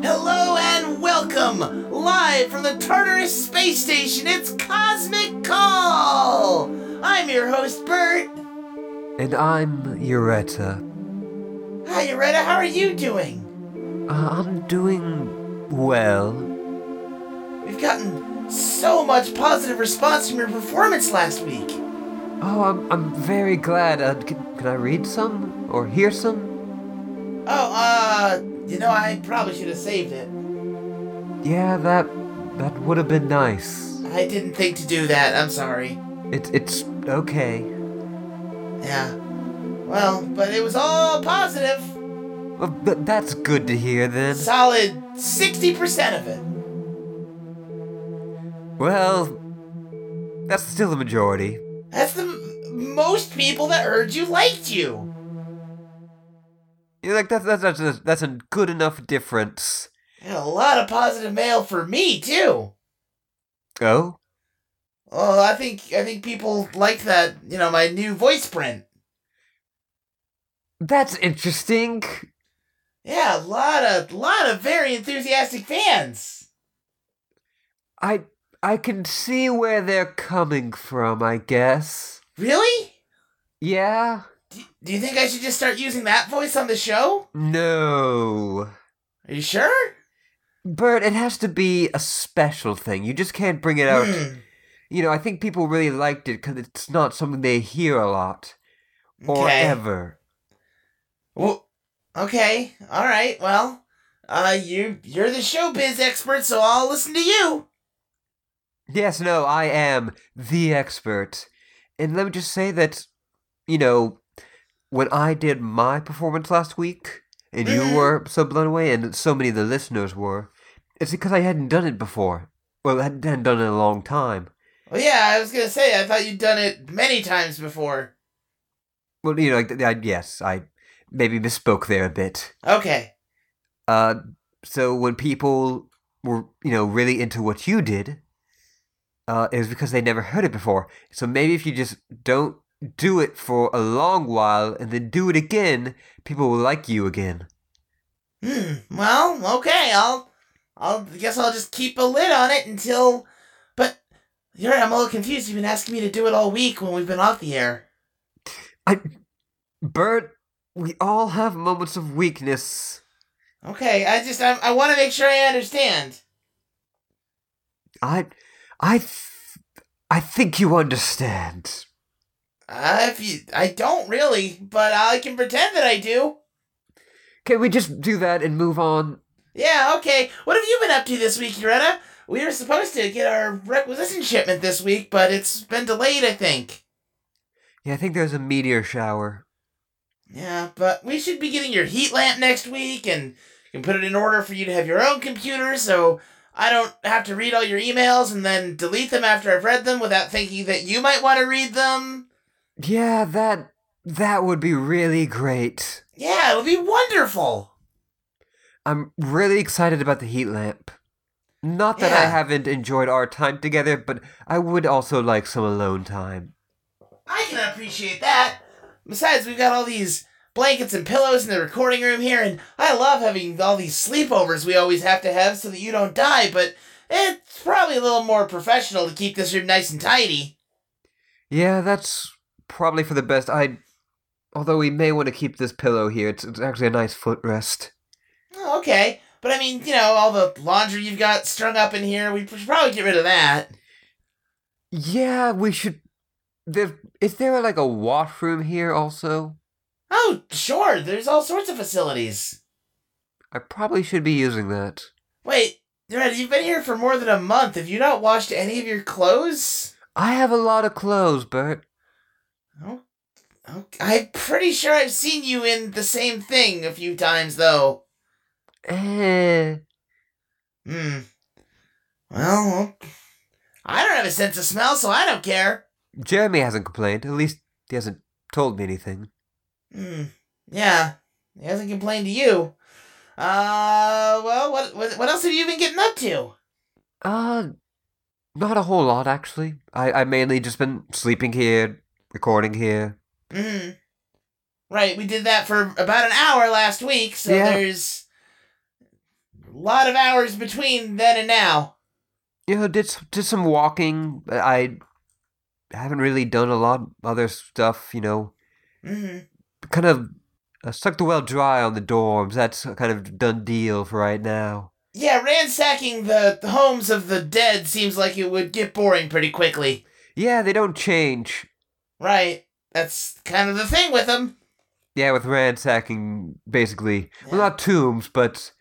Hello and welcome! Live from the Tartarus Space Station, it's Cosmic Call! I'm your host, Bert. And I'm Yoretta. Hi, Yoretta, how are you doing? Uh, I'm doing well. We've gotten so much positive response from your performance last week. Oh, I'm, I'm very glad. Uh, can, can I read some? Or hear some? Oh, uh, you know, I probably should have saved it. Yeah, that that would have been nice. I didn't think to do that, I'm sorry. It, it's okay. Yeah. Well, but it was all positive. Well, th- that's good to hear then. Solid 60% of it. Well, that's still the majority. That's the m- most people that heard you liked you. You know, like that's that's that's a, that's a good enough difference. And a lot of positive mail for me too. Oh, Oh, I think I think people like that. You know, my new voice print. that's interesting. Yeah, a lot of lot of very enthusiastic fans. I I can see where they're coming from. I guess. Really? Yeah. Do, you think I should just start using that voice on the show? No. Are you sure? Bert, it has to be a special thing. You just can't bring it out. Hmm, You know, I think people really liked it because it's not something they hear a lot or okay. ever. Well, okay. All right. Well, uh, you you're the showbiz expert, so I'll listen to you. Yes, no, I am the expert. And let me just say that, you know, when I did my performance last week, and you Mhm. were so blown away, and so many of the listeners were, it's because I hadn't done it before. Well, I hadn't hadn't done it in a long time. Well, yeah, I was gonna say I thought you'd done it many times before. Well, you know, like, I, yes, I maybe misspoke there a bit. Okay. Uh, so when people were, you know, really into what you did, uh, it was because they never heard it before. So maybe if you just don't do it for a long while and then do it again, people will like you again. Hmm. Well, okay. I'll. I'll guess I'll just keep a lid on it until. But you're. I'm a little confused. You've been asking me to do it all week when we've been off the air. I, Bert, we all have moments of weakness. Okay. I just. I, I want to make sure I understand. I, I, th- I think you understand. Uh, if you, I don't really, but I can pretend that I do. Can we just do that and move on? Yeah, okay. What have you been up to this week, Yoretta? We were supposed to get our requisition shipment this week, but it's been delayed, I think. Yeah, I think there's a meteor shower. Yeah, but we should be getting your heat lamp next week, and can put it in order for you to have your own computer, so I don't have to read all your emails and then delete them after I've read them without thinking that you might want to read them. Yeah, that that would be really great. Yeah, it would be wonderful. I'm really excited about the heat lamp. Not that I haven't enjoyed our time together, but I would also like some alone time. I can appreciate that. Besides, we've got all these blankets and pillows in the recording room here, and I love having all these sleepovers we always have to have so that you don't die, but it's probably a little more professional to keep this room nice and tidy. Yeah, that's probably for the best. I although we may want to keep this pillow here. It's, it's actually a nice footrest. Oh, okay. But I mean, you know, all the laundry you've got strung up in here, we should probably get rid of that. Yeah, we should there is there like a washroom here also? Oh, sure, there's all sorts of facilities. I probably should be using that. Wait, Red, you've been here for more than a month. Have you not washed any of your clothes? I have a lot of clothes, Bert. Oh, oh, I'm pretty sure I've seen you in the same thing a few times, though. Eh. Hmm. Well, I don't have a sense of smell, so I don't care. Jeremy hasn't complained. At least he hasn't told me anything. Hmm. Yeah, he hasn't complained to you. Uh, well, what what, what else have you been getting up to? Uh, not a whole lot actually. I I mainly just been sleeping here, recording here. Hmm. Right, we did that for about an hour last week, so Yeah. there's a lot of hours between then and now. You know, did did some walking. I haven't really done a lot of other stuff. You know, hmm kind of uh, sucked the well dry on the dorms. That's kind of done deal for right now. Yeah, ransacking the the homes of the dead seems like it would get boring pretty quickly. Yeah, they don't change. Right. That's kind of the thing with them. Yeah, with ransacking, basically. Well, not tombs, but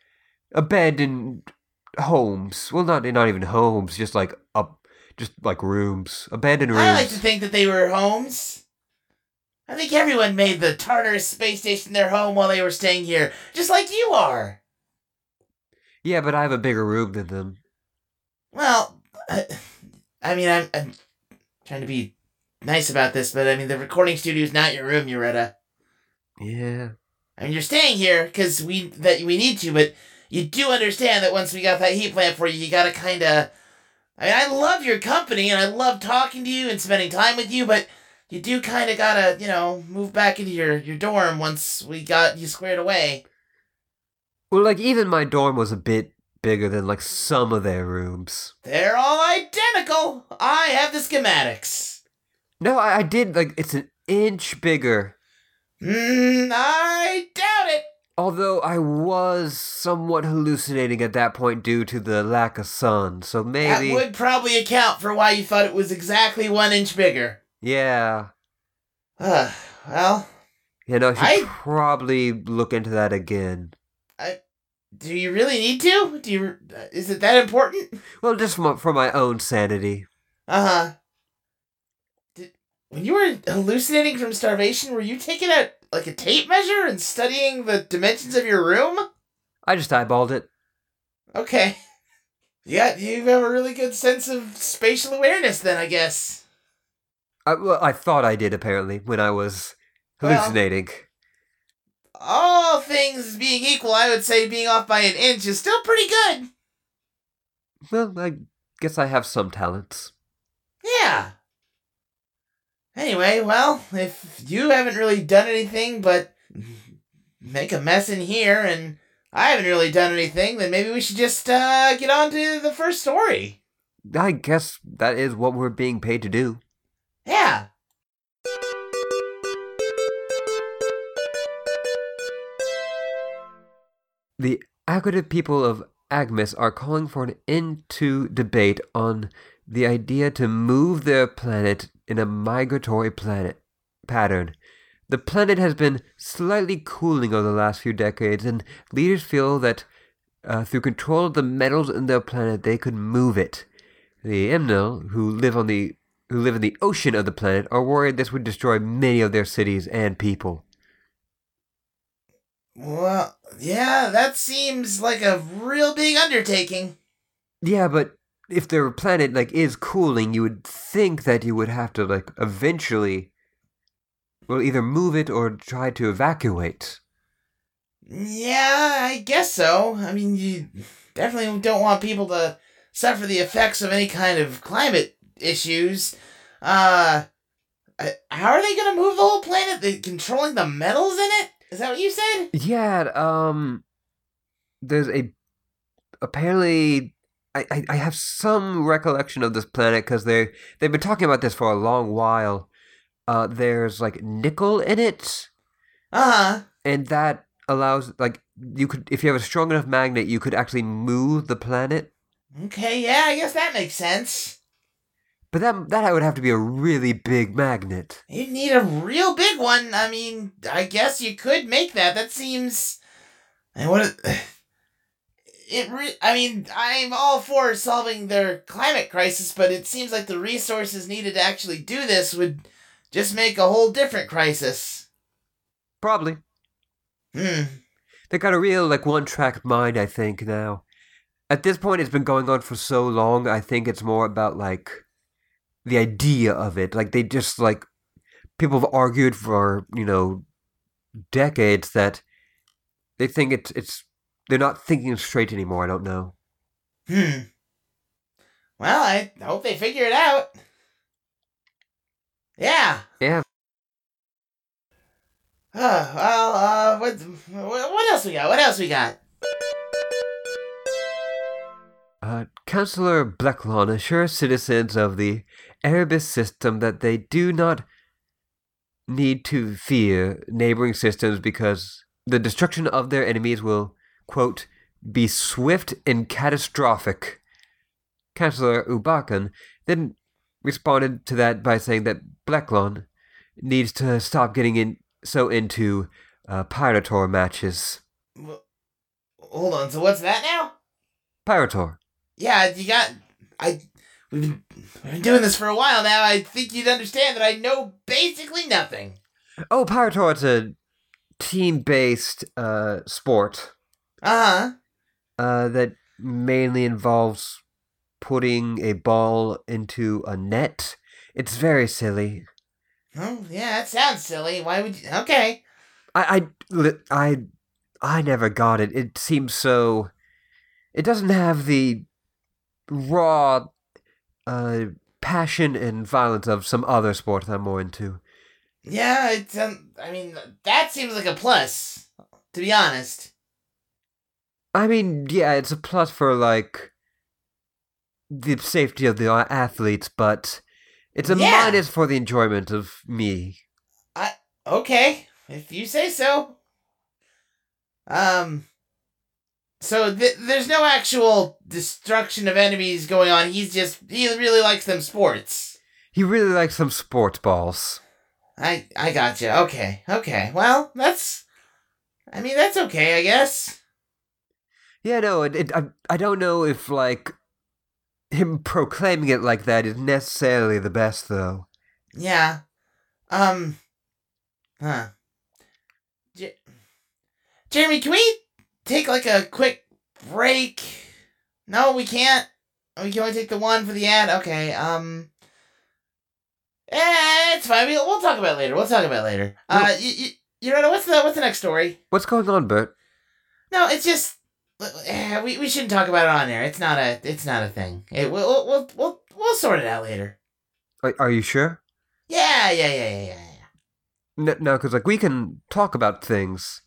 abandoned homes. Well, not not even homes, just like up, just like rooms, abandoned rooms. I like to think that they were homes. I think everyone made the Tartarus space station their home while they were staying here, just like you are. Yeah, but I have a bigger room than them. Well, I, I mean, I'm, I'm trying to be nice about this, but I mean, the recording studio is not your room, Yoretta. Yeah. I mean, you're staying here because we that we need to, but you do understand that once we got that heat plant for you, you gotta kind of. I mean, I love your company and I love talking to you and spending time with you, but you do kind of gotta, you know, move back into your your dorm once we got you squared away. Well, like even my dorm was a bit bigger than like some of their rooms. They're all identical. I have the schematics. No, I, I did like it's an inch bigger. Hmm, I doubt it. Although I was somewhat hallucinating at that point due to the lack of sun, so maybe That would probably account for why you thought it was exactly one inch bigger. yeah. Uh, well, You know, I should I- probably look into that again. I, do you really need to? Do you? Is it that important? Well, just for my, for my own sanity. Uh huh. When you were hallucinating from starvation, were you taking out like a tape measure and studying the dimensions of your room? I just eyeballed it. Okay. Yeah, you have a really good sense of spatial awareness, then I guess. I, well, I thought I did apparently when I was Well- hallucinating. All things being equal, I would say being off by an inch is still pretty good. Well, I guess I have some talents. Yeah. Anyway, well, if you haven't really done anything but make a mess in here and I haven't really done anything, then maybe we should just uh, get on to the first story. I guess that is what we're being paid to do. Yeah. The Aggravative people of Agmus are calling for an end to debate on the idea to move their planet in a migratory planet pattern. The planet has been slightly cooling over the last few decades, and leaders feel that uh, through control of the metals in their planet, they could move it. The Imnil, who live on the who live in the ocean of the planet, are worried this would destroy many of their cities and people. Well, yeah, that seems like a real big undertaking. Yeah, but if their planet like is cooling, you would think that you would have to like eventually well either move it or try to evacuate. Yeah, I guess so. I mean, you definitely don't want people to suffer the effects of any kind of climate issues. Uh, how are they going to move the whole planet? They controlling the metals in it? Is that what you said? Yeah, um there's a apparently I, I, have some recollection of this planet because they they've been talking about this for a long while. Uh, there's like nickel in it, Uh huh. and that allows like you could if you have a strong enough magnet, you could actually move the planet. Okay, yeah, I guess that makes sense. But that that would have to be a really big magnet. You'd need a real big one. I mean, I guess you could make that. That seems. I And what? It, re- I mean, I'm all for solving their climate crisis, but it seems like the resources needed to actually do this would just make a whole different crisis. Probably. Hmm. They got a real like one track mind, I think, now. At this point it's been going on for so long, I think it's more about like the idea of it. Like they just like people have argued for, you know, decades that they think it's it's they're not thinking straight anymore, I don't know. Hmm. Well, I hope they figure it out. Yeah. Yeah. Uh, well, uh, what, what else we got? What else we got? Uh, Councillor Blacklawn assures citizens of the Erebus system that they do not need to fear neighboring systems because the destruction of their enemies will, quote, be swift and catastrophic. Councillor Ubakan then responded to that by saying that Blacklawn needs to stop getting in so into uh, Pyrotor matches. Hold on. So what's that now? Pyrotor. Yeah, you got. I. We've been, we've been doing this for a while now. I think you'd understand that I know basically nothing. Oh, Pyrotor is a team-based uh, sport Uh huh. uh, that mainly involves putting a ball into a net. It's very silly. Oh, yeah, that sounds silly. Why would you. Okay. I, I, I, I never got it. It seems so. It doesn't have the raw uh, passion and violence of some other sport I'm more into. Yeah, it's. Um, I mean, that seems like a plus, to be honest. I mean, yeah, it's a plus for like the safety of the athletes, but it's a Yeah. minus for the enjoyment of me. I Okay, if you say so. Um. So th- there's no actual destruction of enemies going on. He's just he really likes them sports. He really likes some sports balls. I I gotcha. Okay, okay. Well, that's. I mean, that's okay, I guess. Yeah, no, it, it, I, I don't know if like him proclaiming it like that is necessarily the best, though. Yeah. Um. Huh. J- Jeremy, can we take like a quick break? No, we can't. We can only take the one for the ad. Okay. Um. Eh, it's fine. We'll, we'll talk about it later. We'll talk about it later. Uh, you, you, you know what's the what's the next story? What's going on, Bert? No, it's just Eh, we we shouldn't talk about it on there. It's not a it's not a thing. It, we'll, we'll we'll we'll sort it out later. Are, are you sure? Yeah, yeah, yeah, yeah, yeah. No, no, because like we can talk about things.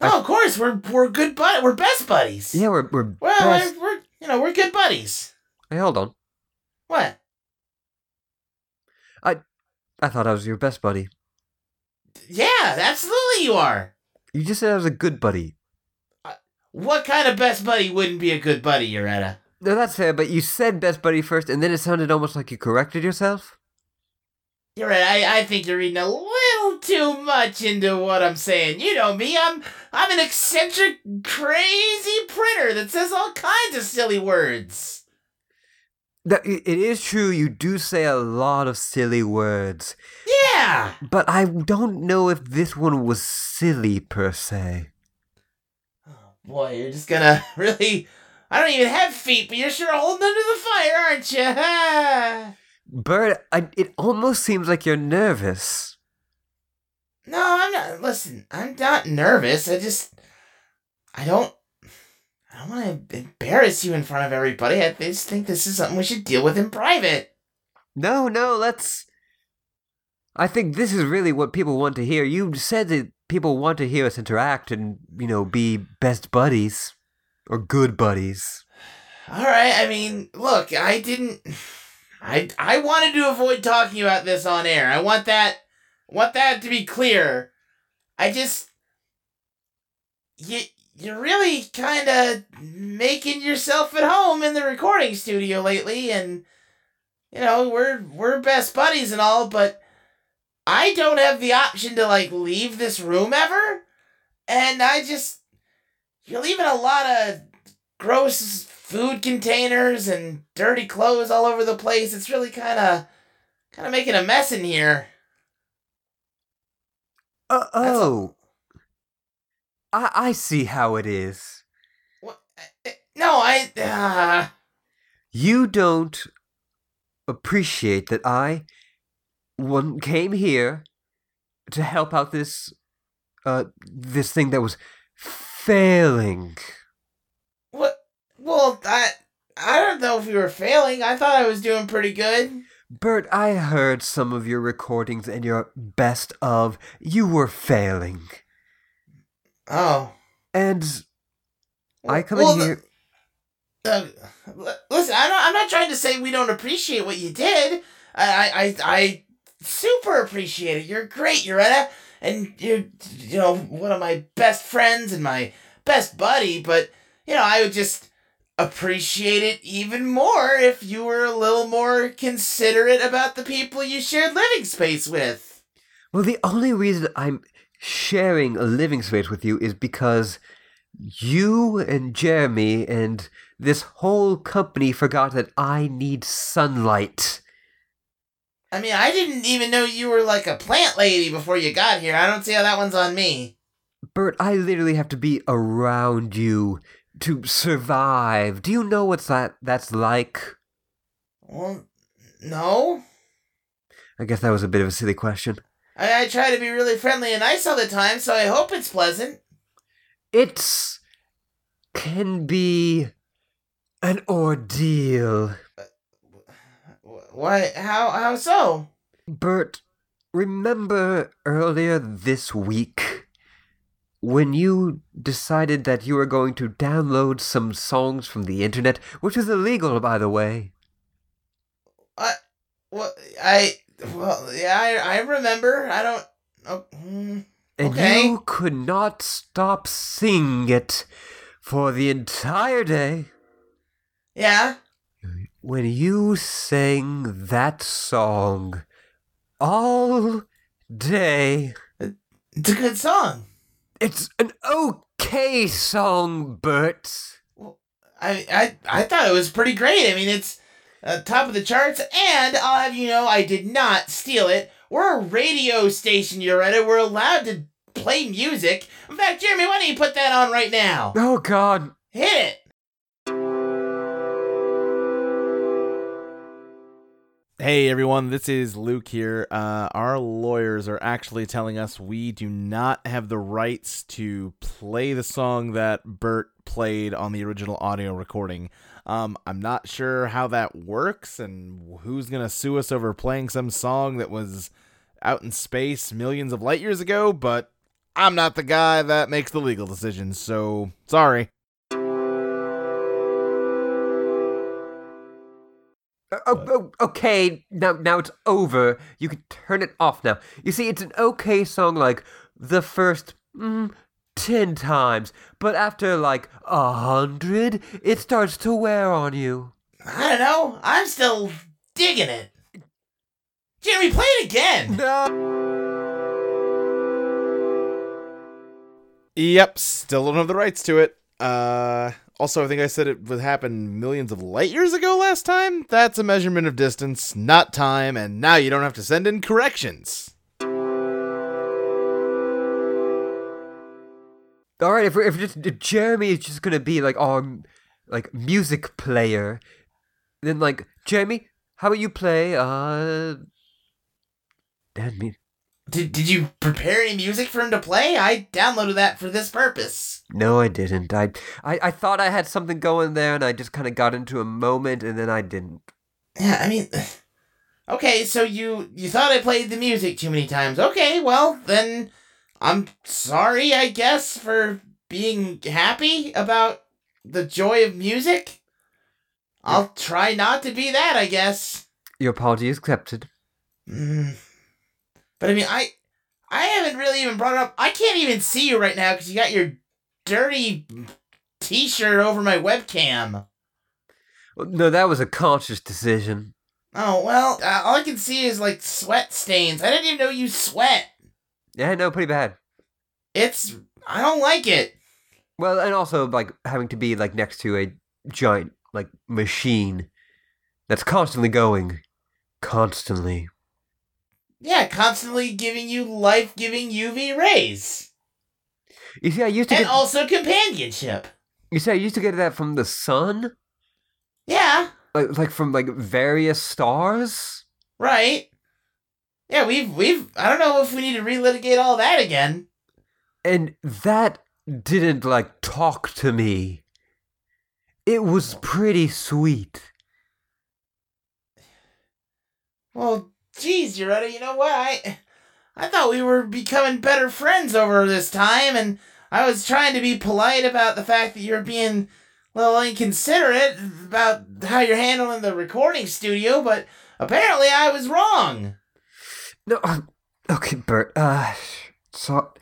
Oh, I- Oh, of course, we're we're good bud. We're best buddies. Yeah, we're we're Well, best. we're you know we're good buddies. Hey, hold on. What? I I thought I was your best buddy. Yeah, absolutely you are. You just said I was a good buddy. What kind of best buddy wouldn't be a good buddy, Yoretta? No, that's fair, but you said best buddy first, and then it sounded almost like you corrected yourself. You're right. I, I think you're reading a little too much into what I'm saying. You know me. I'm I'm an eccentric, crazy printer that says all kinds of silly words. That it is true. You do say a lot of silly words, Yeah. but I don't know if this one was silly per se. Boy, you're just gonna really. I don't even have feet, but you're sure holding them to the fire, aren't you? Bert, I, it almost seems like you're nervous. No, I'm not. Listen, I'm not nervous. I just, I don't, I don't want to embarrass you in front of everybody. I just think this is something we should deal with in private. No, no, let's. I think this is really what people want to hear. You said that people want to hear us interact and, you know, be best buddies. Or good buddies. All right. I mean, look, I didn't. I I wanted to avoid talking about this on air. I want that, want that to be clear. I just, you you're really kind of making yourself at home in the recording studio lately, and you know we're we're best buddies and all, but I don't have the option to like leave this room ever, and I just you're leaving a lot of gross food containers and dirty clothes all over the place. It's really kind of kind of making a mess in here. Uh, oh. I, I see how it is. What? eh, No, I. Uh, You don't appreciate that I one came here to help out this uh this thing that was failing. what? Well, I. I don't know if you were failing. I thought I was doing pretty good. Bert, I heard some of your recordings and your best of. You were failing. Oh. And I come Well, in here. Uh, listen, I'm not, I'm not trying to say we don't appreciate what you did. I, I, I, I super appreciate it. You're great, Yoretta. And you're, you know, one of my best friends and my best buddy, but, you know, I would just appreciate it even more if you were a little more considerate about the people you shared living space with. Well, the only reason I'm sharing a living space with you is because you and Jeremy and this whole company forgot that I need sunlight. I mean, I didn't even know you were like a plant lady before you got here. I don't see how that one's on me. Bert, I literally have to be around you to survive. Do you know what's that that's like? Well, no. I guess that was a bit of a silly question. I, I try to be really friendly and nice all the time, so I hope it's pleasant. It's can be an ordeal. Wh- Why? How? How so? Bert, remember earlier this week when you decided that you were going to download some songs from the internet, which is illegal, by the way? I. Well, I. Well, yeah, I, I remember. I don't. Oh, hmm. And Okay. you could not stop singing it for the entire day. Yeah. When you sang that song all day, It's a good song. it's an okay song, Bert. Well, I I I thought it was pretty great. I mean, it's uh, top of the charts, and I'll have you know, I did not steal it. We're a radio station, Yoretta. We're allowed to play music. In fact, Jeremy, why don't you put that on right now? Oh, God. Hit it. Hey everyone, this is Luke here. Uh, our lawyers are actually telling us we do not have the rights to play the song that Bert played on the original audio recording. Um, I'm not sure how that works and who's gonna sue us over playing some song that was out in space millions of light years ago, but I'm not the guy that makes the legal decisions, so sorry. Oh, oh, okay, now now it's over. You can turn it off now. You see, it's an okay song like the first mm, ten times, but after like a hundred, it starts to wear on you. I don't know. I'm still digging it. Jeremy, play it again. No. Yep, still don't have the rights to it. Uh, also, I think I said it would happen millions of light years ago last time. That's a measurement of distance, not time, and now you don't have to send in corrections. All right, if, if, just, if Jeremy is just gonna be like our like music player, then like Jeremy, how about you play? Uh, damn me. Did Did you prepare any music for him to play? I downloaded that for this purpose. No, I didn't. I, I I thought I had something going there, and I just kind of got into a moment, and then I didn't. Yeah, I mean, okay, so you you thought I played the music too many times. Okay, well then, I'm sorry, I guess, for being happy about the joy of music. I'll try not to be that, I guess. Your apology is accepted. Mm. But I mean, I I haven't really even brought it up. I can't even see you right now because you got your dirty T-shirt over my webcam. No, that was a conscious decision. Oh well, uh, all I can see is like sweat stains. I didn't even know you sweat. Yeah, no, pretty bad. It's I don't like it. Well, and also like having to be like next to a giant like machine that's constantly going, constantly. Yeah, constantly giving you life-giving UV rays You see, I used to and get. also companionship. You see, I used to get that from the sun, Yeah, like like from like various stars. right. Yeah, we've we've I don't know if we need to relitigate all that again. And that didn't like talk to me. It was pretty sweet. Well, geez, Yoretta, you know what? I, I thought we were becoming better friends over this time, and I was trying to be polite about the fact that you're being a little inconsiderate about how you're handling the recording studio, but apparently I was wrong. No, um, okay, Bert. Uh, so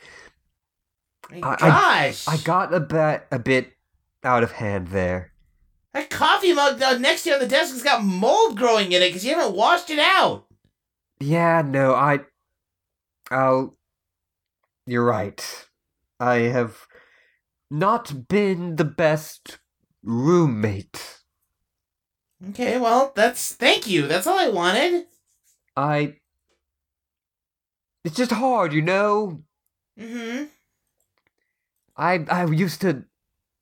I mean, I- I got a bit a bit out of hand there. that coffee mug uh, next to you on the desk has got mold growing in it because you haven't washed it out. Yeah, no, I. I'll. You're right. I have not been the best roommate. Okay, well, that's thank you. That's all I wanted. I. It's just hard, you know? Mm-hmm. I I used to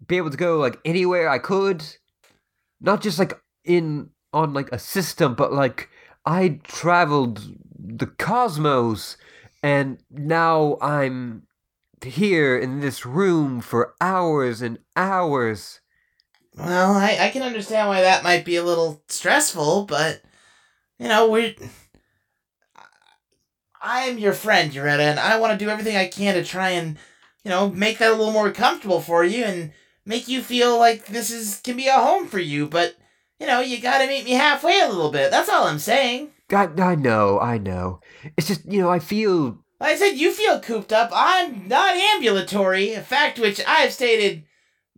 be able to go like anywhere I could, not just like in on like a system, but like I traveled the cosmos, and now I'm here in this room for hours and hours. Well, I, I can understand why that might be a little stressful, but you know, we're I am your friend, Yoretta, and I want to do everything I can to try and, you know, make that a little more comfortable for you and make you feel like this is can be a home for you, but you know, you gotta meet me halfway a little bit. That's all I'm saying. I I know, I know. It's just you know I feel Like I said, you feel cooped up. I'm not ambulatory, a fact which I've stated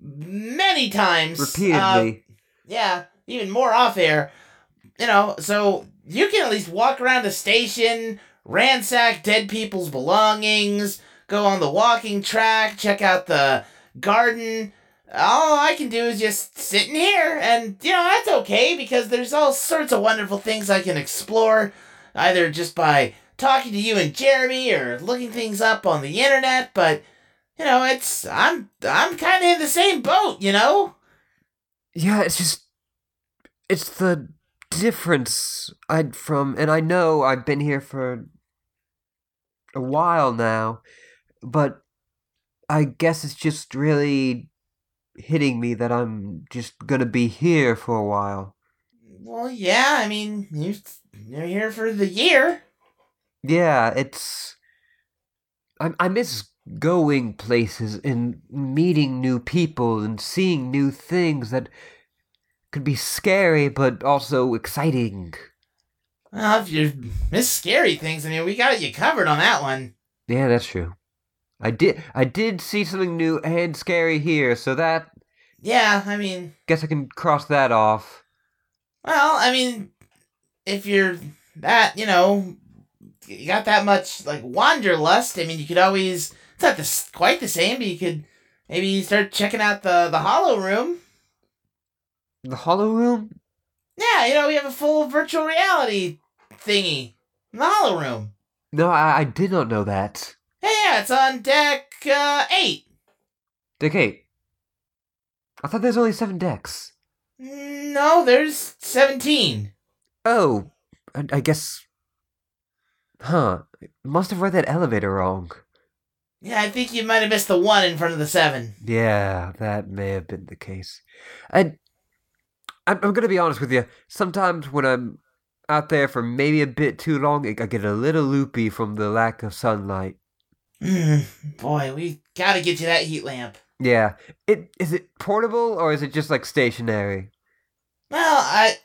many times. uh, repeatedly. Yeah, even more off air. You know, so you can at least walk around the station, ransack dead people's belongings, go on the walking track, check out the garden. All I can do is just sit in here, and you know, that's okay because there's all sorts of wonderful things I can explore, either just by talking to you and Jeremy or looking things up on the internet, but you know, it's I'm I'm kind of in the same boat, you know? Yeah, it's just it's the difference I from and I know I've been here for a while now, but I guess it's just really hitting me that I'm just gonna be here for a while. Well, yeah, I mean, you you're here for the year. Yeah, it's I I miss going places and meeting new people and seeing new things that could be scary but also exciting. Well, if you miss scary things, I mean, we got you covered on that one. Yeah, that's true. I did I did see something new and scary here, so that Yeah, I mean, guess I can cross that off. well, I mean, if you're that, you know, you got that much like wanderlust. I mean, you could always. It's not this quite the same, but you could maybe start checking out the the Hollow Room. The Hollow Room? Yeah, you know, we have a full virtual reality thingy. in The Hollow Room. No, I, I did not know that. Yeah, yeah, it's on deck uh, eight. Deck eight. I thought there's only seven decks. No, there's 17. Oh, I, I guess. Huh. Must have read that elevator wrong. Yeah, I think you might have missed the one in front of the seven. Yeah, that may have been the case. And I'm, I'm gonna be honest with you. Sometimes when I'm out there for maybe a bit too long, I get a little loopy from the lack of sunlight. Mm, boy, we gotta get you that heat lamp. Yeah. It is it portable or is it just like stationary? Well, I,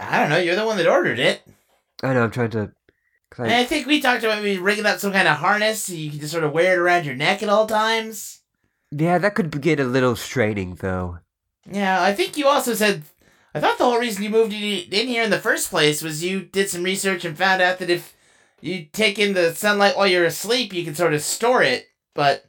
I don't know. You're the one that ordered it. I know I'm trying to. 'cause And I, I think we talked about maybe rigging up some kind of harness so you can just sort of wear it around your neck at all times. yeah, that could get a little straining though. Yeah, I think you also said. I thought the whole reason you moved in in here in the first place was you did some research and found out that if you take in the sunlight while you're asleep, you can sort of store it. But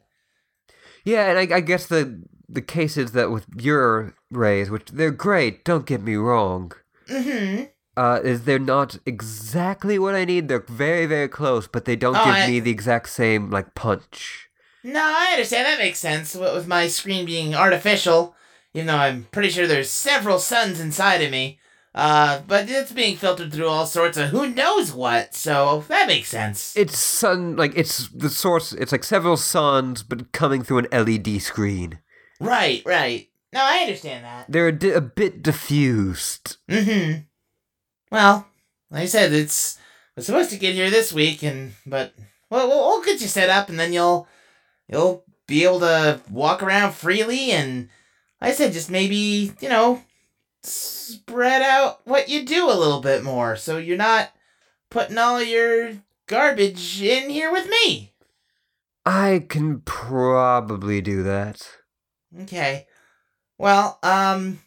Yeah, and I, I guess the the case is that with your rays, which they're great, don't get me wrong. hmm uh, is they're not exactly what I need. They're very, very close, but they don't Oh, give I- me the exact same like punch. No, I understand. That makes sense. With my screen being artificial, even though I'm pretty sure there's several suns inside of me. Uh, but it's being filtered through all sorts of who knows what, so that makes sense. It's sun like it's the source. It's like several suns, but coming through an LED screen. right, right. No, I understand that. They're a, di- a bit diffused. Mm-hmm. Well, like I said, it's we're supposed to get here this week, and but well, we'll, we'll get you set up, and then you'll you'll be able to walk around freely and I said just maybe, you know, spread out what you do a little bit more so you're not putting all your garbage in here with me. I can probably do that. Okay. Well, um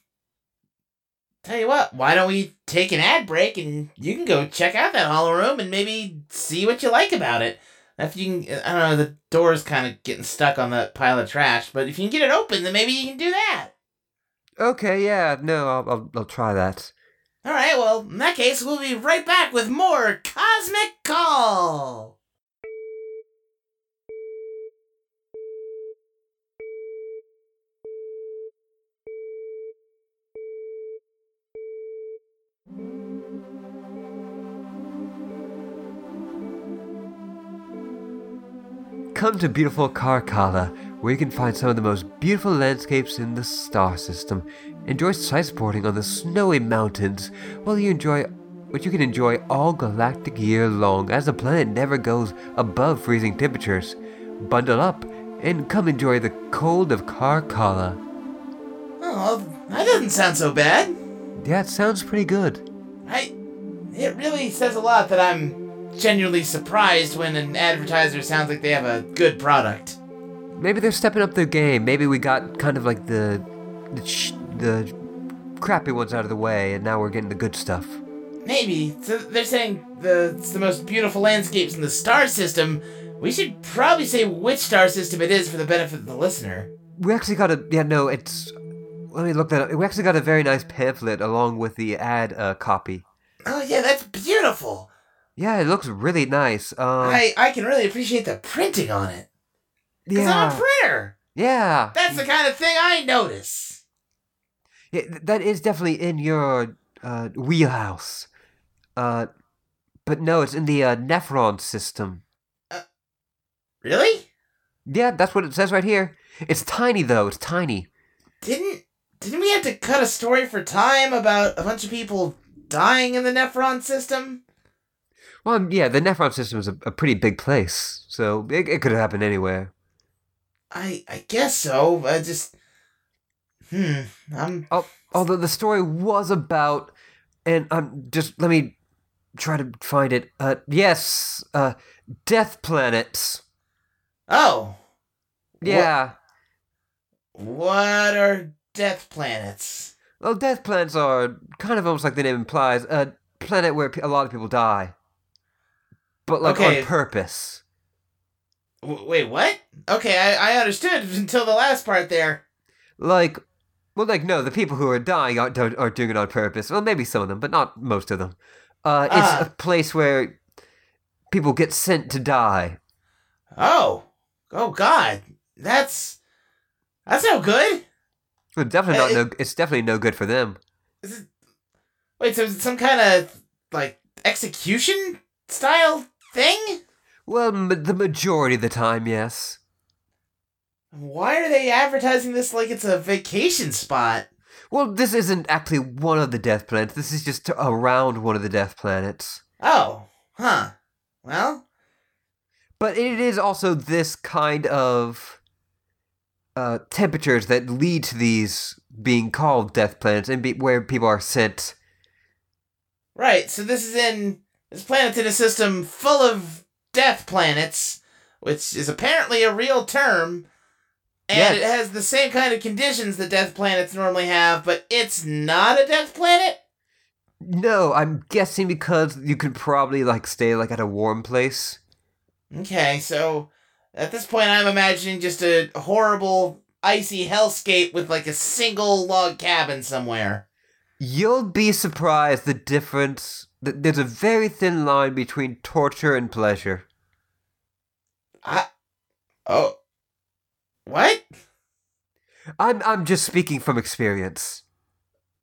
tell you what, why don't we take an ad break and you can go check out that hollow room and maybe see what you like about it. If you can, I don't know, the door's kind of getting stuck on that pile of trash, but if you can get it open, then maybe you can do that. Okay, yeah, no, I'll, I'll, I'll try that. All right, well, in that case, we'll be right back with more Cosmic Call. Come to beautiful Karkala, where you can find some of the most beautiful landscapes in the star system. Enjoy sightboarding on the snowy mountains, while you enjoy what you can enjoy all galactic year long, as the planet never goes above freezing temperatures. Bundle up and come enjoy the cold of Karkala. Oh, that doesn't sound so bad. Yeah, it sounds pretty good. I. It really says a lot that I'm genuinely surprised when an advertiser sounds like they have a good product. Maybe they're stepping up their game. Maybe we got kind of like the the, sh- the crappy ones out of the way, and now we're getting the good stuff. Maybe. So they're saying the it's the most beautiful landscapes in the star system. We should probably say which star system it is for the benefit of the listener. We actually got a yeah no it's let me look that up. We actually got a very nice pamphlet along with the ad uh, copy. Oh yeah, that's beautiful. Yeah, it looks really nice. Um, I I can really appreciate the printing on it. Cause I'm a yeah, printer. yeah, That's the kind of thing I notice. yeah. That is definitely in your uh, wheelhouse. Uh, but no, it's in the uh, Nephron system. Really? Yeah, that's what it says right here. It's tiny though. It's tiny. Didn't didn't we have to cut a story for time about a bunch of people dying in the Nephron system? Well, yeah, the Nephron system is a, a pretty big place, so it, it could have happened anywhere. I I guess so. I just hmm. I'm Although the story was about, and I'm just let me try to find it. Uh, yes, uh, death planets. oh. Yeah. What are death planets? Well, death planets are kind of almost like the name implies a planet where a lot of people die, but like Okay. on purpose. W- wait, what? Okay, I, I understood until the last part there. Like, well, like no, the people who are dying aren't don't, aren't doing it on purpose. Well, maybe some of them, but not most of them. Uh, it's Ah. a place where people get sent to die. Oh. Oh God. That's that's no good. Well, definitely not. Uh, no, it's definitely no good for them. Is it, wait, so is it some kind of like execution style thing? Well, m- the majority of the time, yes. Why are they advertising this like it's a vacation spot? Well, this isn't actually one of the death planets. This is just around one of the death planets. Oh, huh. Well, But it is also this kind of uh, temperatures that lead to these being called death planets and be- where people are sent. right. So this is in this planet's in a system full of death planets, which is apparently a real term, and Yes. it has the same kind of conditions that death planets normally have, but it's not a death planet. No, I'm guessing because you could probably like stay like at a warm place. Okay, so at this point, I'm imagining just a horrible icy hellscape with like a single log cabin somewhere. You'll be surprised the difference. Th- There's a very thin line between torture and pleasure. I. Oh. What? I'm I'm just speaking from experience.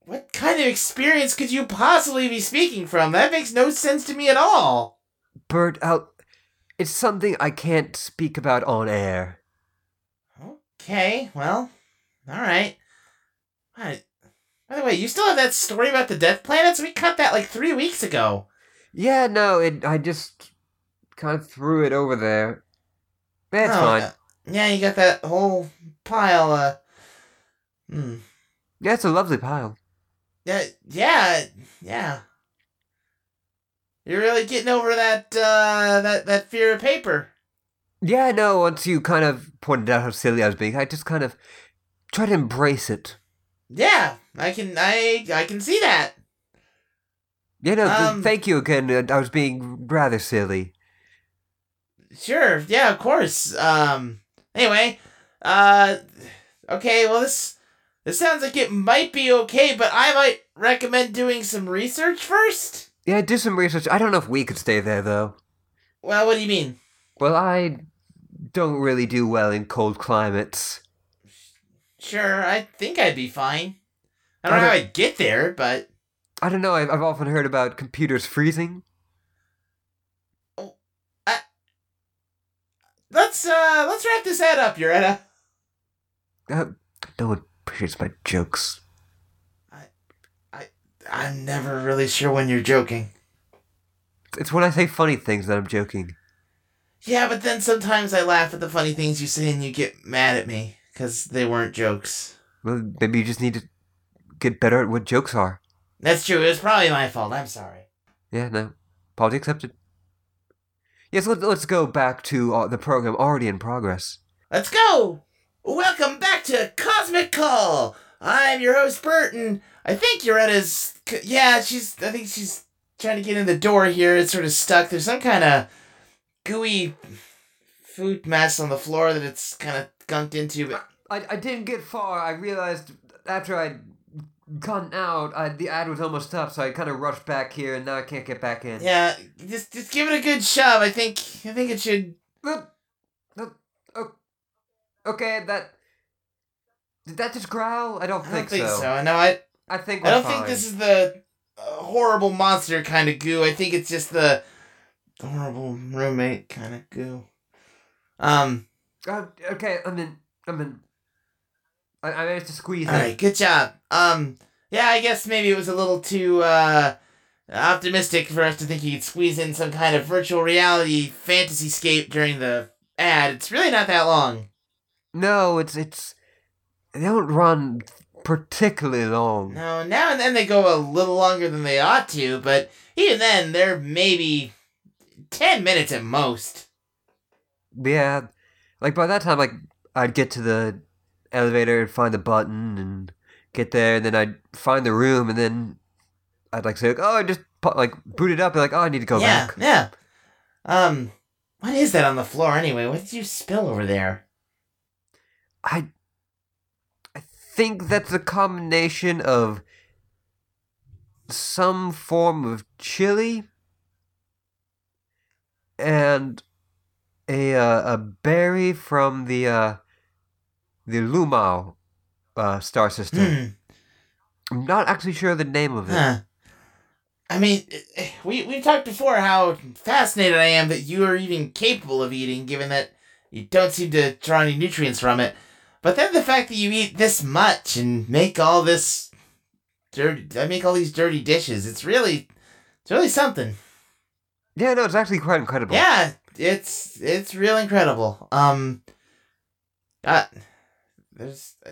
What kind of experience could you possibly be speaking from? That makes no sense to me at all. Bert, I'll, it's something I can't speak about on air. Okay, well, alright. By the way, you still have that story about the death planets? We cut that like three weeks ago. Yeah, no, it. I just kind of threw it over there. That's Oh, fine. uh, Yeah, you got that whole pile. Uh, Hmm. Yeah, it's a lovely pile. Yeah, yeah, yeah. You're really getting over that uh that that fear of paper. Yeah, no, once you kind of pointed out how silly I was being, I just kind of try to embrace it. Yeah, I can I I can see that. You know, Um, thank you again. I was being rather silly. Sure. Yeah, of course. Um anyway, uh okay, well this this sounds like it might be okay, but I might recommend doing some research first. Yeah, do some research. I don't know if we could stay there, though. Well, what do you mean? Well, I don't really do well in cold climates. Sure, I think I'd be fine. I don't know how I'd get there, but I don't know, I've, I've often heard about computers freezing. let's uh let's wrap this ad up, Yoretta. Uh, no one appreciates my jokes. I, I, I'm never really sure when you're joking. It's when I say funny things that I'm joking. Yeah, but then sometimes I laugh at the funny things you say and you get mad at me because they weren't jokes. Well, maybe you just need to get better at what jokes are. That's true. It was probably my fault. I'm sorry. Yeah, no. Apology accepted. Yes, let, let's go back to uh, the program already in progress. Let's go! Welcome back to Cosmic Call! I'm your host, Bert, and I think Yoretta's. Yeah, she's. I think she's trying to get in the door here. It's sort of stuck. There's some kind of gooey food mess on the floor that it's kind of gunked into. it. I, I didn't get far. I realized after I'd gotten out, I, the ad was almost up, so I kind of rushed back here, and now I can't get back in. yeah, just just give it a good shove. I think. I think it should. Uh, uh, oh, okay, that. Did that just growl? I don't think, I don't think so. so. No, I. I think I don't fine. think this is the uh, horrible monster kind of goo. I think it's just the horrible roommate kind of goo. Um. Uh, okay, I'm in. I'm in. I, I managed to squeeze All in. right. Good job. Um. Yeah. I guess maybe it was a little too uh optimistic for us to think you could squeeze in some kind of virtual reality fantasy scape during the ad. It's really not that long. No, it's it's. They don't run particularly long. No. Now and then they go a little longer than they ought to, but even then they're maybe ten minutes at most. Yeah, like by that time, like I'd get to the elevator and find the button and get there, and then I'd find the room, and then I'd like say, like, "Oh, I just like boot it up," and like, "Oh, I need to go yeah, back." yeah. Um, what is that on the floor anyway? What did you spill over there? I, I think that's a combination of some form of chili and a uh, a berry from the uh, the Lumao uh, star system. Hmm. I'm not actually sure the name of it. Huh. I mean, eh, we we talked before how fascinated I am that you are even capable of eating, given that you don't seem to draw any nutrients from it. But then the fact that you eat this much and make all this dirty, I make all these dirty dishes. It's really, it's really something. Yeah, no, it's actually quite incredible. Yeah, it's it's real incredible. Um, uh, there's, I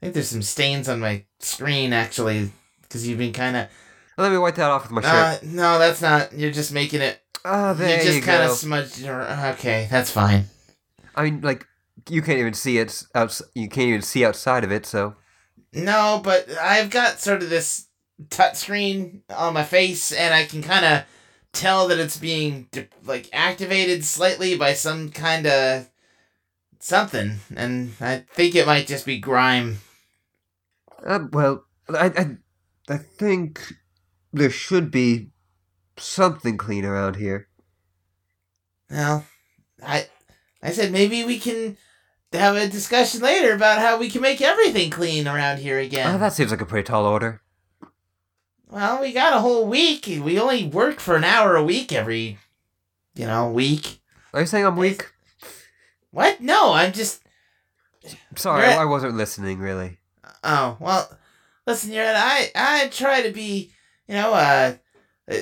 think there's some stains on my screen actually, because you've been kind of. Let me wipe that off with my shirt. Uh, no, that's not. You're just making it. oh, there you just you kind of smudged your. Okay, that's fine. I mean, like you can't even see it outs. You can't even see outside of it. So No, but I've got sort of this touch screen on my face, and I can kind of tell that it's being like activated slightly by some kind of something, and I think it might just be grime. Uh, well, I, I, I think there should be something clean around here. Well, I, I said maybe we can have a discussion later about how we can make everything clean around here again. Oh, that seems like a pretty tall order. Well, we got a whole week. We only work for an hour a week every, you know, week. Are you saying I'm weak? What? No, I'm just. Sorry, I, at- I wasn't listening really. Oh well, listen, you're. at, I I try to be, you know, uh, uh,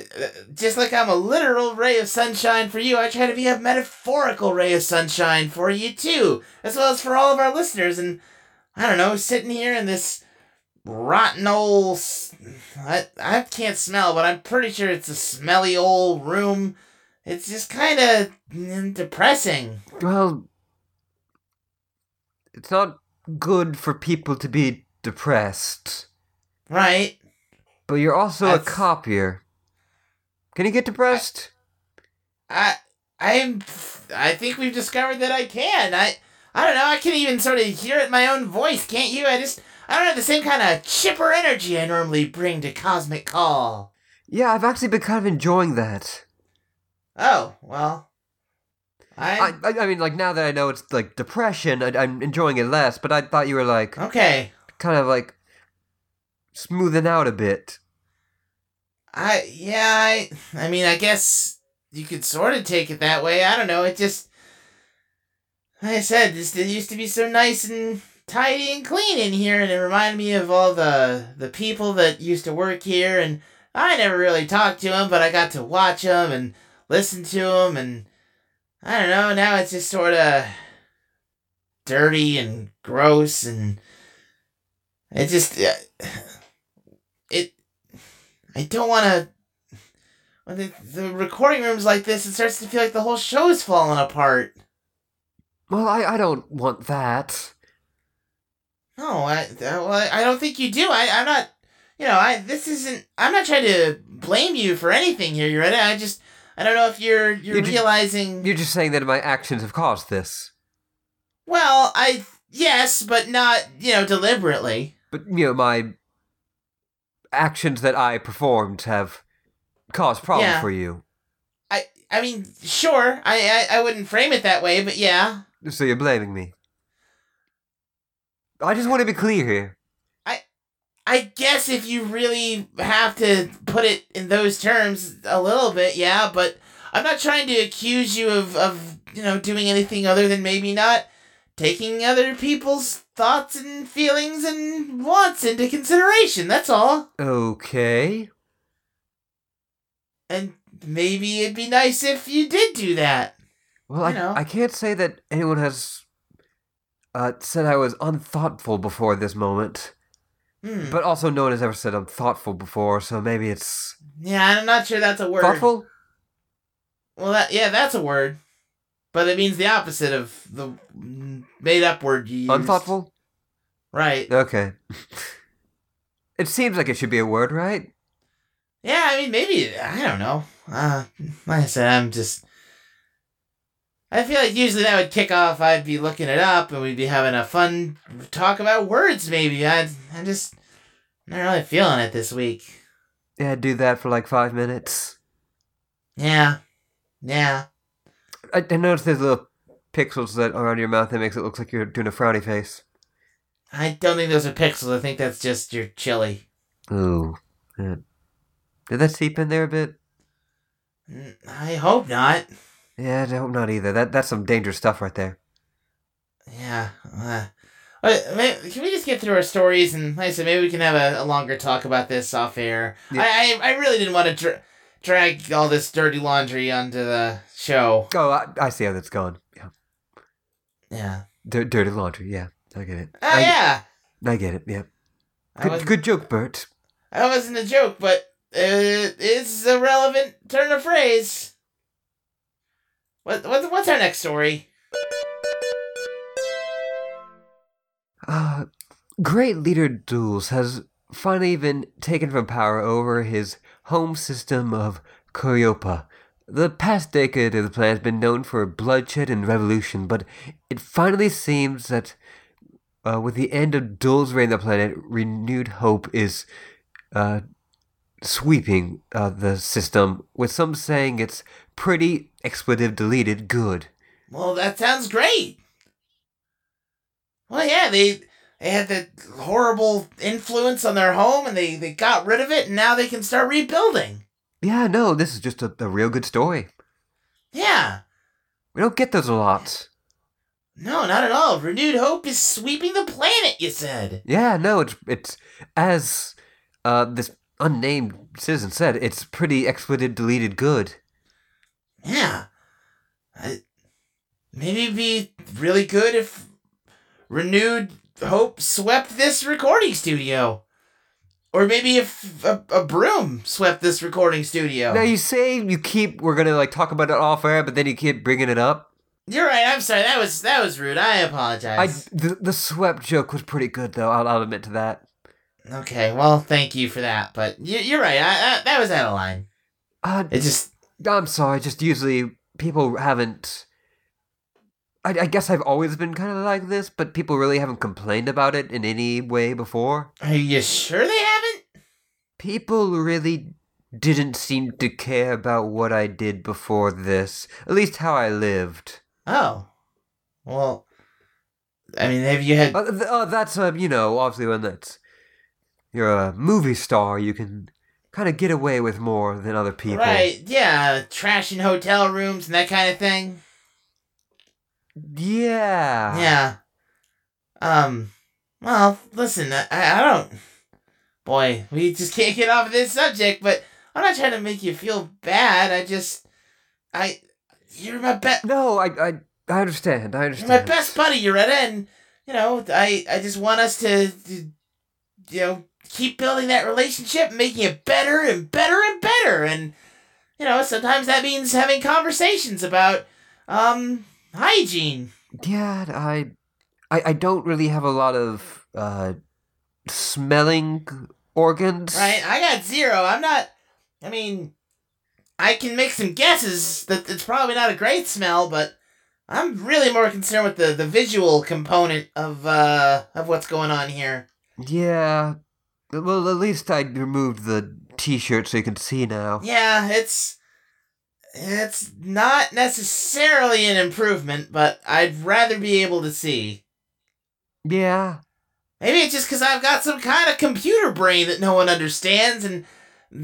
just like I'm a literal ray of sunshine for you. I try to be a metaphorical ray of sunshine for you too, as well as for all of our listeners. And I don't know, sitting here in this rotten old. I, I can't smell, but I'm pretty sure it's a smelly old room. It's just kind of depressing. Well, it's not good for people to be depressed, Right? but you're also a That's- copier. Can you get depressed? I I'm I think we've discovered that I can. I I don't know, I can even sort of hear it in my own voice, can't you? I just I don't have the same kind of chipper energy I normally bring to Cosmic Call. Yeah, I've actually been kind of enjoying that. Oh, well. I, I, I, mean, like now that I know it's like depression, I, I'm enjoying it less. But I thought you were like okay. kind of like smoothing out a bit. I yeah, I I mean, I guess you could sort of take it that way. I don't know. It just like I said, this it used to be so nice and tidy and clean in here, and it reminded me of all the the people that used to work here. And I never really talked to them, but I got to watch them and listen to them, and I don't know. Now it's just sort of dirty and gross, and it just uh, it. I don't want to. When the, the recording room's like this, it starts to feel like the whole show is falling apart. Well, I, I don't want that. No, I, I- well, I don't think you do. I, I'm not, you know, I, this isn't, I'm not trying to blame you for anything here, Yoretta? I just, I don't know if you're, you're You ju- realizing, You're just saying that my actions have caused this. well, I, yes, but not, you know, deliberately. But, you know, my actions that I performed have caused problems Yeah. for you. I, I mean, sure, I, I, I wouldn't frame it that way, but yeah. So you're blaming me. I just want to be clear here. I I guess if you really have to put it in those terms a little bit, yeah, but I'm not trying to accuse you of, of you know, doing anything other than maybe not taking other people's thoughts and feelings and wants into consideration. That's all. Okay. And maybe it'd be nice if you did do that. Well, You I, know. I can't say that anyone has uh, said I was unthoughtful before this moment. Hmm. But also, no one has ever said I'm thoughtful before, so maybe it's yeah, I'm not sure that's a word. thoughtful. Well, that yeah, that's a word, but it means the opposite of the made up word you used. Unthoughtful. Right. Okay. it seems like it should be a word, right? Yeah, I mean, maybe I don't know. Uh, like I said, I'm just. I feel like usually that would kick off. I'd be looking it up, and we'd be having a fun talk about words. Maybe I, I'm just not really feeling it this week. Yeah, do that for like five minutes. Yeah, yeah. I, I noticed there's little pixels that are on your mouth that makes it look like you're doing a frowny face. I don't think those are pixels. I think that's just your chili. Ooh. Yeah. Did that seep in there a bit? Mm, I hope not. Yeah, I hope not either. That that's some dangerous stuff right there. Yeah. Uh, can we just get through our stories and, like I said, maybe we can have a, a longer talk about this off air. Yeah. I, I I really didn't want to dra- drag all this dirty laundry onto the show. Oh, I, I see how that's going. Yeah. Yeah. D- dirty laundry. Yeah, I get it. Oh I, yeah. I get it. Yeah. Good, good joke, Bert. that wasn't a joke, but it is a relevant turn of phrase. What, what what's our next story? Uh, great leader Duels has finally been taken from power over his home system of Kuryopa. The past decade of the planet has been known for bloodshed and revolution, but it finally seems that uh, with the end of Duel's reign on the planet, renewed hope is uh, sweeping uh, the system, with some saying it's pretty expletive deleted good. Well, that sounds great. Well, yeah, they they had the horrible influence on their home, and they they got rid of it, and now they can start rebuilding. Yeah, no, this is just a, a real good story. Yeah, We don't get those a lot. no, not at all. Renewed hope is sweeping the planet. You said. Yeah, no, it's it's as uh this unnamed citizen said, it's pretty expletive deleted good. Yeah, I, maybe it'd be really good if renewed hope swept this recording studio. Or maybe if a, a broom swept this recording studio. Now you say you keep we're gonna like talk about it off air, but then you keep bringing it up. You're right. I'm sorry. That was that was rude. I apologize. I the, the swept joke was pretty good though. I'll, I'll admit to that. okay. Well, thank you for that. But you, you're right. I, I, that was out of line. Uh, It just I'm sorry. Just usually people haven't. I, I guess I've always been kind of like this, but people really haven't complained about it in any way before. Are you sure they haven't? People really didn't seem to care about what I did before this. At least how I lived. Oh. Well, I mean, have you had. Uh, th- uh, that's uh, you know, obviously when that's you're a movie star, you can kind of get away with more than other people. Right, yeah, trashing hotel rooms and that kind of thing. Yeah. Yeah. Um, well, listen, I, I don't. Boy, we just can't get off of this subject, but I'm not trying to make you feel bad. I just. I. You're my best. No, I, I, I understand. I You're understand. my best buddy, Yoretta, and, you know, I, I just want us to, to, you know, keep building that relationship, making it better and better and better. And, you know, sometimes that means having conversations about, um, hygiene. Yeah, I, I, I don't really have a lot of uh, smelling organs. Right? I got zero. I'm not. I mean, I can make some guesses that it's probably not a great smell, but I'm really more concerned with the, the visual component of uh of what's going on here. Yeah. Well, at least I removed the T-shirt so you can see now. Yeah, it's it's not necessarily an improvement, but I'd rather be able to see. Yeah. Maybe it's just because I've got some kind of computer brain that no one understands, and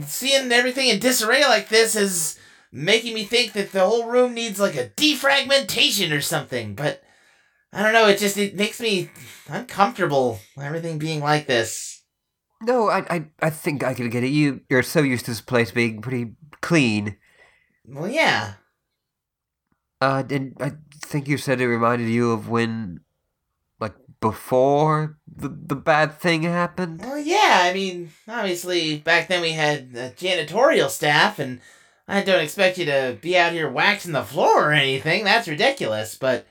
seeing everything in disarray like this is making me think that the whole room needs like a defragmentation or something. But I don't know. It just it makes me uncomfortable. Everything being like this. No, I, I, I think I can get it. You, you're so used to this place being pretty clean. Well, yeah. Uh, and I think you said it reminded you of when, like, before the the bad thing happened. Well, yeah. I mean, obviously back then we had janitorial staff, and I don't expect you to be out here waxing the floor or anything. That's ridiculous. But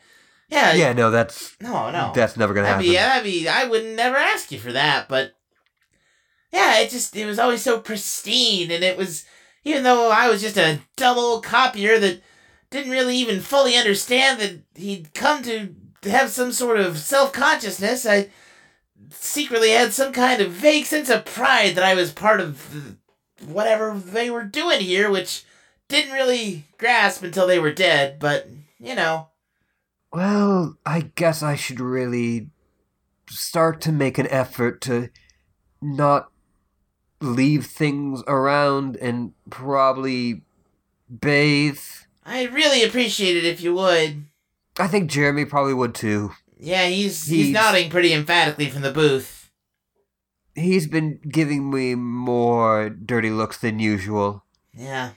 yeah, Yeah, no, that's no, no. that's never gonna That'd happen. be, that'd be, I would never ask you for that, but yeah, it just, it was always so pristine, and it was, even though I was just a double copier that didn't really even fully understand that he'd come to have some sort of self consciousness, I secretly had some kind of vague sense of pride that I was part of whatever they were doing here, which didn't really grasp until they were dead, but, you know. Well, I guess I should really start to make an effort to not leave things around and probably bathe. I'd really appreciate it if you would. I think Jeremy probably would too. Yeah, he's he's, He's- nodding pretty emphatically from the booth. He's been giving me more dirty looks than usual. Yeah.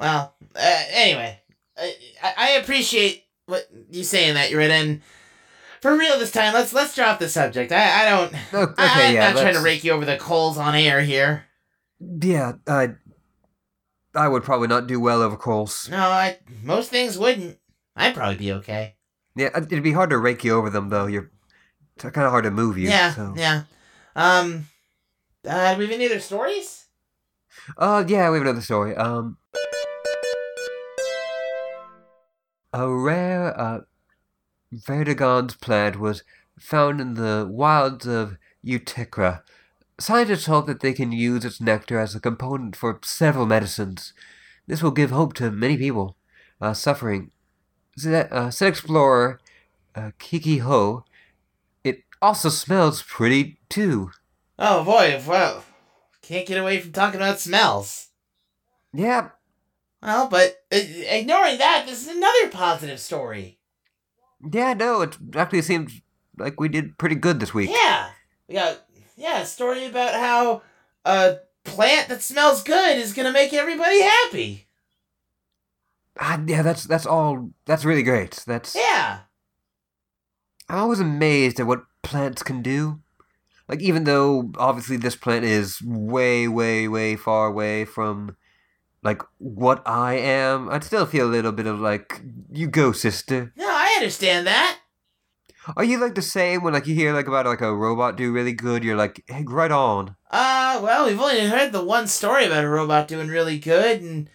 Well, uh, anyway, I, I appreciate what you saying that you're in. For real this time, let's let's drop the subject. I I don't. Okay, I, I'm yeah, not trying to rake you over the coals on air here. Yeah, uh, I would probably not do well over coals. No, I most things wouldn't. I'd probably be okay. Yeah, uh, it'd be hard to rake you over them though. You're kind of hard to move you. yeah, So. yeah. Um, uh, do we have any other stories? Uh, yeah, we have another story. Um, a rare uh, Vertigon's plant was found in the wilds of Uticra. Scientists hope that they can use its nectar as a component for several medicines. This will give hope to many people uh, suffering. Said, uh, explorer uh, Kiki Ho, it also smells pretty too. Oh boy, well, can't get away from talking about smells. Yeah, Well, but uh, ignoring that, this is another positive story. Yeah, no, it actually seems like we did pretty good this week. Yeah, we got yeah a story about how a plant that smells good is gonna make everybody happy. Ah, yeah, that's that's all. That's really great. That's Yeah, I'm always amazed at what plants can do. Like even though obviously this plant is way, way, way far away from like what I am, I'd still feel a little bit of like, you go, sister. No, understand that. Are you like the same when like you hear like about like a robot do really good? You're like, hey, right on. Uh, well, we've only heard the one story about a robot doing really good, and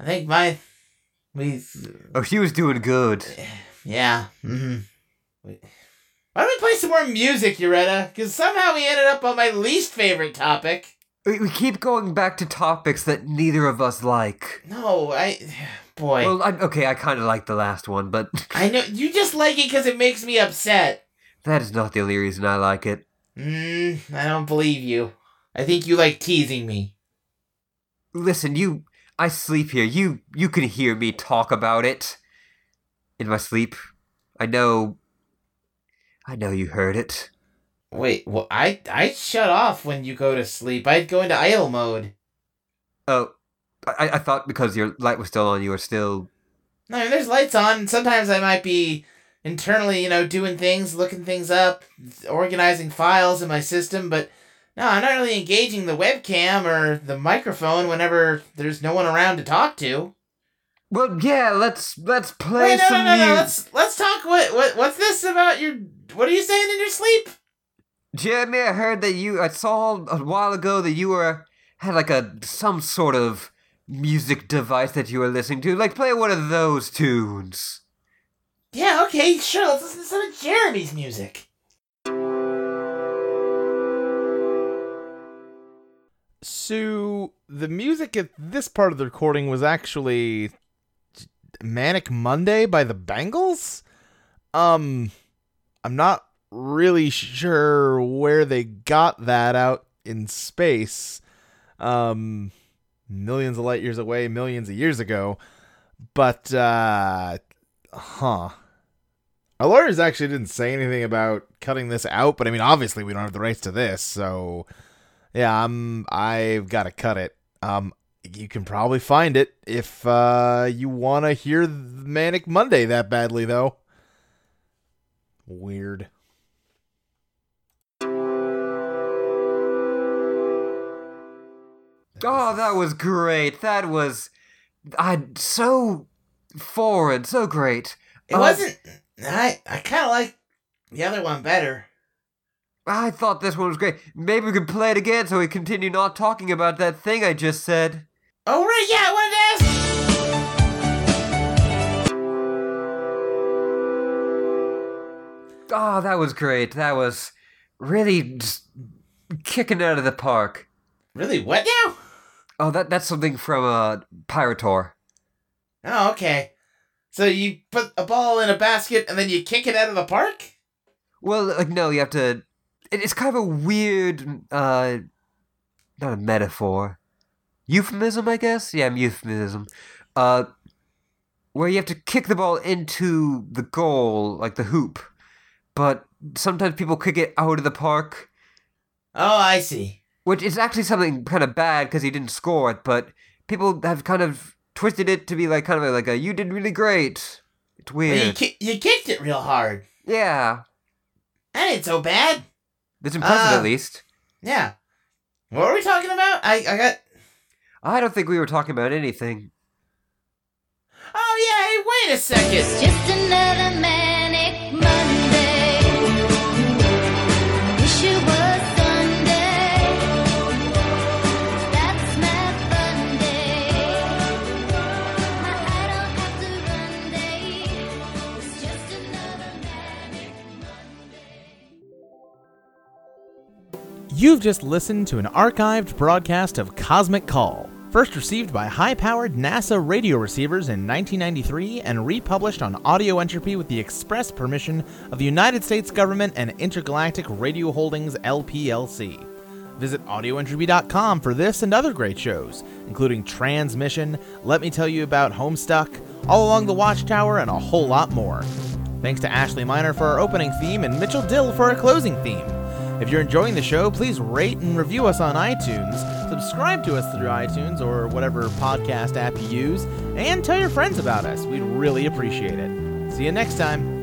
I think my we Oh, she was doing good. yeah. Mm-hmm. Why don't we play some more music, Yoretta? Because somehow we ended up on my least favorite topic. We, we keep going back to topics that neither of us like. No, I, boy, Well, I, okay, I kind of like the last one, but I know you just like it because it makes me upset. that is not the only reason I like it. Mm, I don't believe you. I think you like teasing me. Listen, you, I sleep here. You, you can hear me talk about it in my sleep. I know. I know you heard it. Wait, well, I I shut off when you go to sleep. I'd go into idle mode. Oh, I, I thought because your light was still on, you were still. No, I mean, there's lights on, sometimes I might be internally, you know, doing things, looking things up, organizing files in my system, but no, I'm not really engaging the webcam or the microphone whenever there's no one around to talk to. Well, yeah. Let's let's play Wait, no, some no, no, no. Let's let's talk. What what what's this about your? What are you saying in your sleep? Jeremy, I heard that you. I saw a while ago that you were had like a some sort of music device that you were listening to. Like play one of those tunes. Yeah, okay, sure. Let's listen to some of Jeremy's music. So the music at this part of the recording was actually Manic Monday by the Bangles. Um, I'm not really sure where they got that out in space. Um, millions of light years away, millions of years ago. But uh, huh. Our lawyers actually didn't say anything about cutting this out, but I mean, obviously we don't have the rights to this, so yeah, I'm I've got to cut it. Um you can probably find it if uh you want to hear Manic Monday that badly though. Weird. Oh, that was great. That was, I so forward, so great. It Uh, wasn't. I I kind of like the other one better. I thought this one was great. Maybe we could play it again so we continue not talking about that thing I just said. Oh right, yeah, I wanted to ask. Oh, that was great. That was really just kicking out of the park. Really, what now? Oh, that that's something from uh, Pyrotor. Oh, okay. So you put a ball in a basket and then you kick it out of the park? Well, like no, you have to. It, it's kind of a weird, uh, not a metaphor, euphemism, I guess. Yeah, euphemism. Uh, where you have to kick the ball into the goal, like the hoop, but sometimes people kick it out of the park, Oh, I see. Which is actually something kind of bad because he didn't score it. But people have kind of twisted it to be like kind of like a "you did really great." It's Well, you ki- you kicked it real hard. Yeah, That ain't so bad. it's impressive Uh, at least. Yeah. What were we talking about? I I got. I don't think we were talking about anything. Oh yeah. Hey, wait a second. It's just another manic You've just listened to an archived broadcast of Cosmic Call, first received by high powered NASA radio receivers in 1993 and republished on Audio Entropy with the express permission of the United States government and Intergalactic Radio Holdings LPLC. Visit audioentropy.com for this and other great shows, including Transmission, Let Me Tell You About Homestuck, All Along the Watchtower, and a whole lot more. Thanks to Ashley Miner for our opening theme and Mitchell Dill for our closing theme. If you're enjoying the show, please rate and review us on iTunes, subscribe to us through iTunes or whatever podcast app you use, and tell your friends about us. We'd really appreciate it. See you next time.